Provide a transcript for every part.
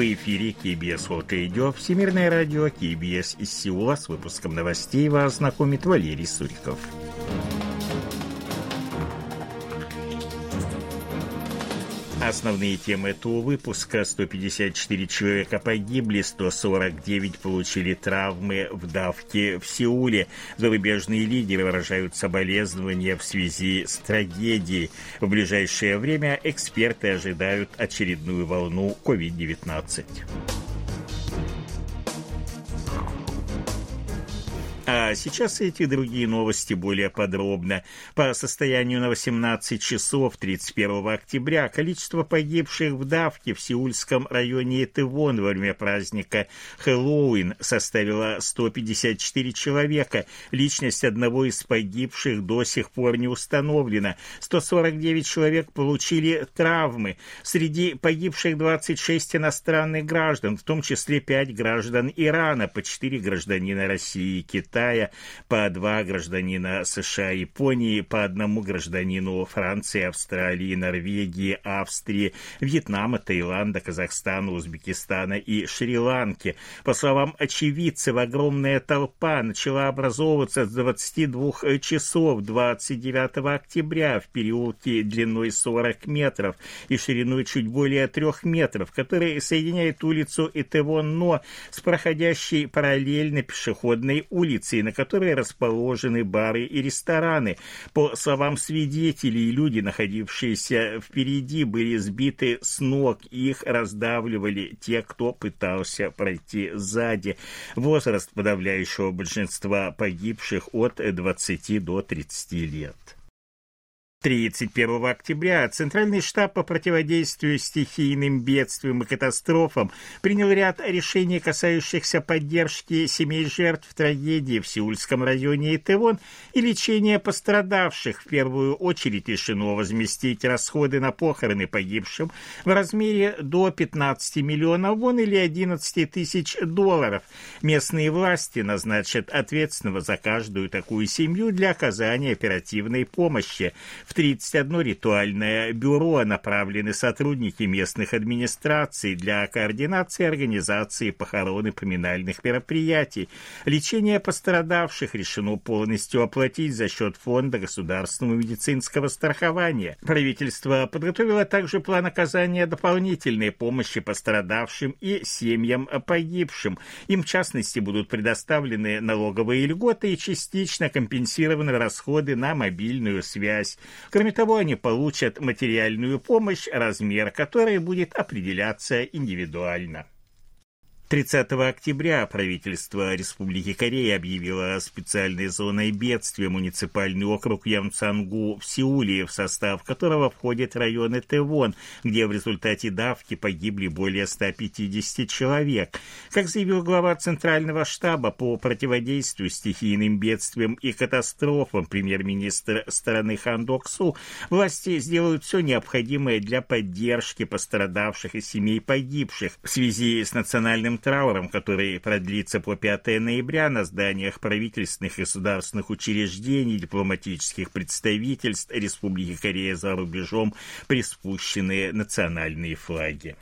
В эфире KBS World Radio, Всемирное радио KBS из Сеула. С выпуском новостей вас знакомит Валерий Суриков. Основные темы этого выпуска. 154 человека погибли, 149 получили травмы в давке в Сеуле. Зарубежные лидеры выражают соболезнования в связи с трагедией. В ближайшее время эксперты ожидают очередную волну COVID-19. А сейчас эти другие новости более подробно. По состоянию на 18 часов 31 октября количество погибших в давке в сеульском районе Этевон во время праздника Хэллоуин составило 154 человека. Личность одного из погибших до сих пор не установлена. 149 человек получили травмы. Среди погибших 26 иностранных граждан, в том числе 5 граждан Ирана, по 4 гражданина России и Китая Китая, по два гражданина США и Японии, по одному гражданину Франции, Австралии, Норвегии, Австрии, Вьетнама, Таиланда, Казахстана, Узбекистана и Шри-Ланки. По словам очевидцев, огромная толпа начала образовываться с 22 часов 29 октября в переулке длиной 40 метров и шириной чуть более 3 метров, который соединяет улицу Итевон-Но с проходящей параллельно пешеходной улицей улицы, на которой расположены бары и рестораны. По словам свидетелей, люди, находившиеся впереди, были сбиты с ног, их раздавливали те, кто пытался пройти сзади. Возраст подавляющего большинства погибших от 20 до 30 лет. 31 октября Центральный штаб по противодействию стихийным бедствиям и катастрофам принял ряд решений, касающихся поддержки семей жертв трагедии в Сеульском районе Итевон и лечения пострадавших. В первую очередь решено возместить расходы на похороны погибшим в размере до 15 миллионов вон или 11 тысяч долларов. Местные власти назначат ответственного за каждую такую семью для оказания оперативной помощи. В 31 ритуальное бюро направлены сотрудники местных администраций для координации организации похорон и поминальных мероприятий. Лечение пострадавших решено полностью оплатить за счет фонда государственного медицинского страхования. Правительство подготовило также план оказания дополнительной помощи пострадавшим и семьям погибшим. Им, в частности, будут предоставлены налоговые льготы и частично компенсированы расходы на мобильную связь. Кроме того, они получат материальную помощь, размер которой будет определяться индивидуально. 30 октября правительство Республики Корея объявило специальной зоной бедствия муниципальный округ Ямцангу в Сеуле, в состав которого входят районы Тэвон, где в результате давки погибли более 150 человек. Как заявил глава Центрального штаба по противодействию стихийным бедствиям и катастрофам премьер-министр страны Хан Доксу, власти сделают все необходимое для поддержки пострадавших и семей погибших в связи с национальным трауром, который продлится по 5 ноября на зданиях правительственных и государственных учреждений, дипломатических представительств Республики Корея за рубежом приспущены национальные флаги.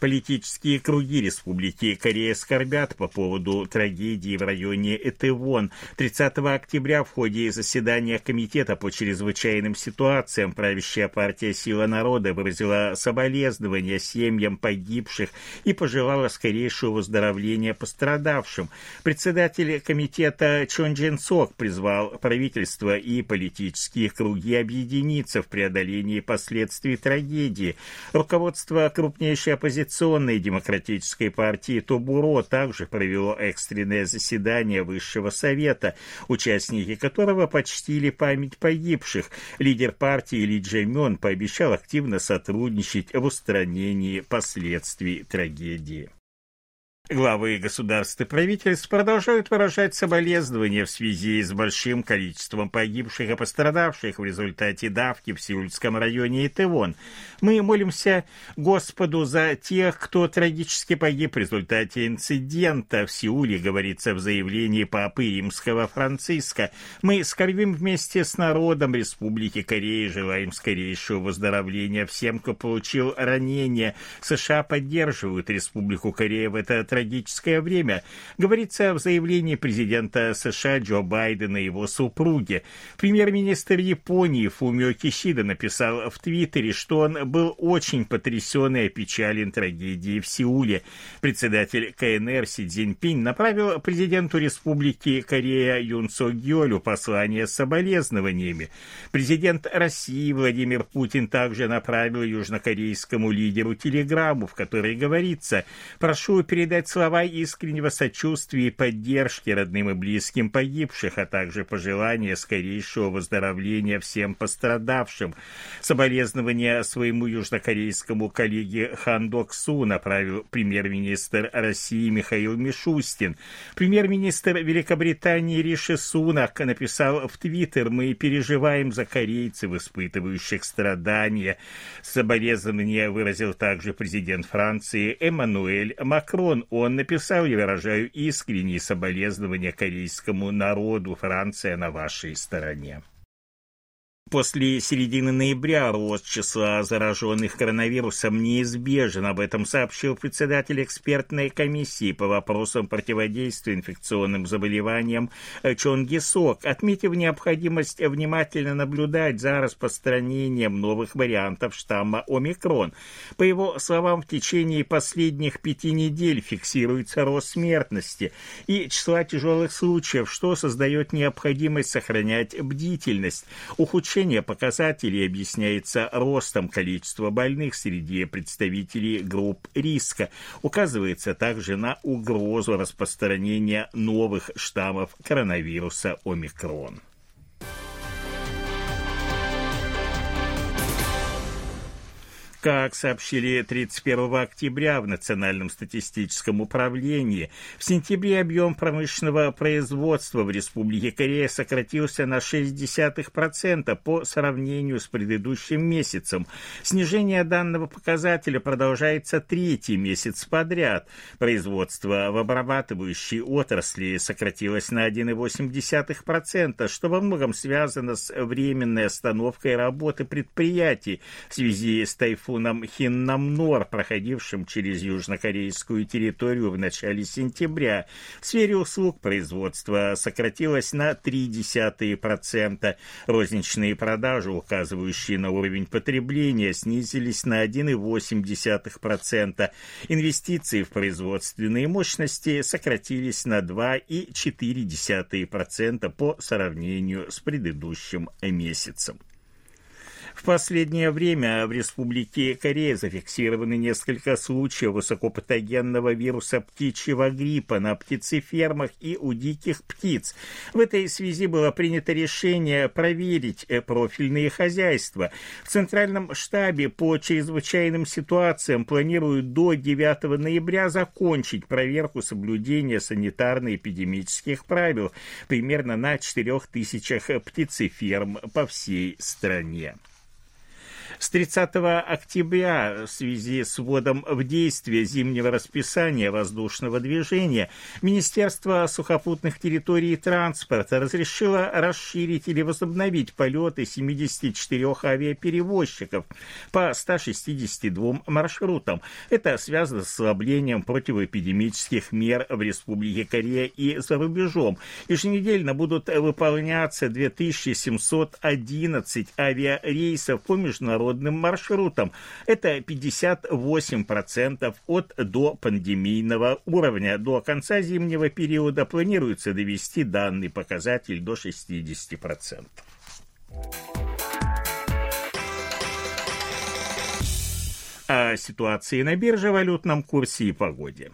Политические круги Республики Корея скорбят по поводу трагедии в районе Этевон. 30 октября в ходе заседания Комитета по чрезвычайным ситуациям правящая партия «Сила народа» выразила соболезнования семьям погибших и пожелала скорейшего выздоровления пострадавшим. Председатель комитета Чон Джин Сок призвал правительство и политические круги объединиться в преодолении последствий трагедии. Руководство крупнейшей оппозиции оппозиционной демократической партии Тобуро также провело экстренное заседание Высшего Совета, участники которого почтили память погибших. Лидер партии Ли Джеймён пообещал активно сотрудничать в устранении последствий трагедии. Главы государств и правительств продолжают выражать соболезнования в связи с большим количеством погибших и пострадавших в результате давки в Сеульском районе Итевон. Мы молимся Господу за тех, кто трагически погиб в результате инцидента в Сеуле, говорится в заявлении Папы Римского Франциска. Мы скорбим вместе с народом Республики Кореи, желаем скорейшего выздоровления всем, кто получил ранения. США поддерживают Республику Корея в это трагическое время, говорится в заявлении президента США Джо Байдена и его супруги. Премьер-министр Японии Фумио Кишида написал в Твиттере, что он был очень потрясен и опечален трагедией в Сеуле. Председатель КНР Си Цзиньпинь направил президенту Республики Корея Юн Со Гёлю послание с соболезнованиями. Президент России Владимир Путин также направил южнокорейскому лидеру телеграмму, в которой говорится «Прошу передать слова искреннего сочувствия и поддержки родным и близким погибших, а также пожелания скорейшего выздоровления всем пострадавшим. Соболезнования своему южнокорейскому коллеге Хан Док Су направил премьер-министр России Михаил Мишустин. Премьер-министр Великобритании Риши Сунак написал в Твиттер «Мы переживаем за корейцев, испытывающих страдания». Соболезнования выразил также президент Франции Эммануэль Макрон. Он написал, я выражаю искренние соболезнования корейскому народу. Франция на вашей стороне. После середины ноября рост числа зараженных коронавирусом неизбежен. Об этом сообщил председатель экспертной комиссии по вопросам противодействия инфекционным заболеваниям Чон Гисок, отметив необходимость внимательно наблюдать за распространением новых вариантов штамма омикрон. По его словам, в течение последних пяти недель фиксируется рост смертности и числа тяжелых случаев, что создает необходимость сохранять бдительность. Ухудшение Повышение показателей объясняется ростом количества больных среди представителей групп риска. Указывается также на угрозу распространения новых штаммов коронавируса омикрон. Как сообщили 31 октября в Национальном статистическом управлении, в сентябре объем промышленного производства в Республике Корея сократился на 0,6% по сравнению с предыдущим месяцем. Снижение данного показателя продолжается третий месяц подряд. Производство в обрабатывающей отрасли сократилось на 1,8%, что во многом связано с временной остановкой работы предприятий в связи с тайфуном тайфуном Хиннамнор, проходившим через южнокорейскую территорию в начале сентября. В сфере услуг производство сократилось на 0,3%. Розничные продажи, указывающие на уровень потребления, снизились на 1,8%. Инвестиции в производственные мощности сократились на 2,4% по сравнению с предыдущим месяцем. В последнее время в Республике Корея зафиксированы несколько случаев высокопатогенного вируса птичьего гриппа на птицефермах и у диких птиц. В этой связи было принято решение проверить э, профильные хозяйства. В Центральном штабе по чрезвычайным ситуациям планируют до 9 ноября закончить проверку соблюдения санитарно-эпидемических правил примерно на 4000 птицеферм по всей стране. С 30 октября в связи с вводом в действие зимнего расписания воздушного движения Министерство сухопутных территорий и транспорта разрешило расширить или возобновить полеты 74 авиаперевозчиков по 162 маршрутам. Это связано с ослаблением противоэпидемических мер в Республике Корея и за рубежом. Еженедельно будут выполняться 2711 авиарейсов по международным международным маршрутам. Это 58% от до пандемийного уровня. До конца зимнего периода планируется довести данный показатель до 60%. О ситуации на бирже, валютном курсе и погоде.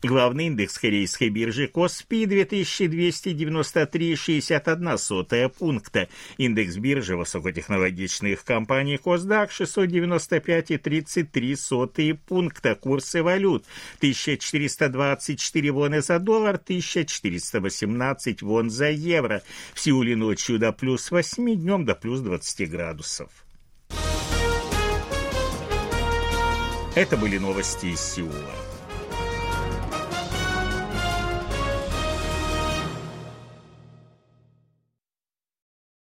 Главный индекс корейской биржи Коспи 2293,61 пункта. Индекс биржи высокотехнологичных компаний Косдак 695,33 пункта. Курсы валют 1424 воны за доллар, 1418 вон за евро. В Сеуле ночью до плюс 8, днем до плюс 20 градусов. Это были новости из Сеула.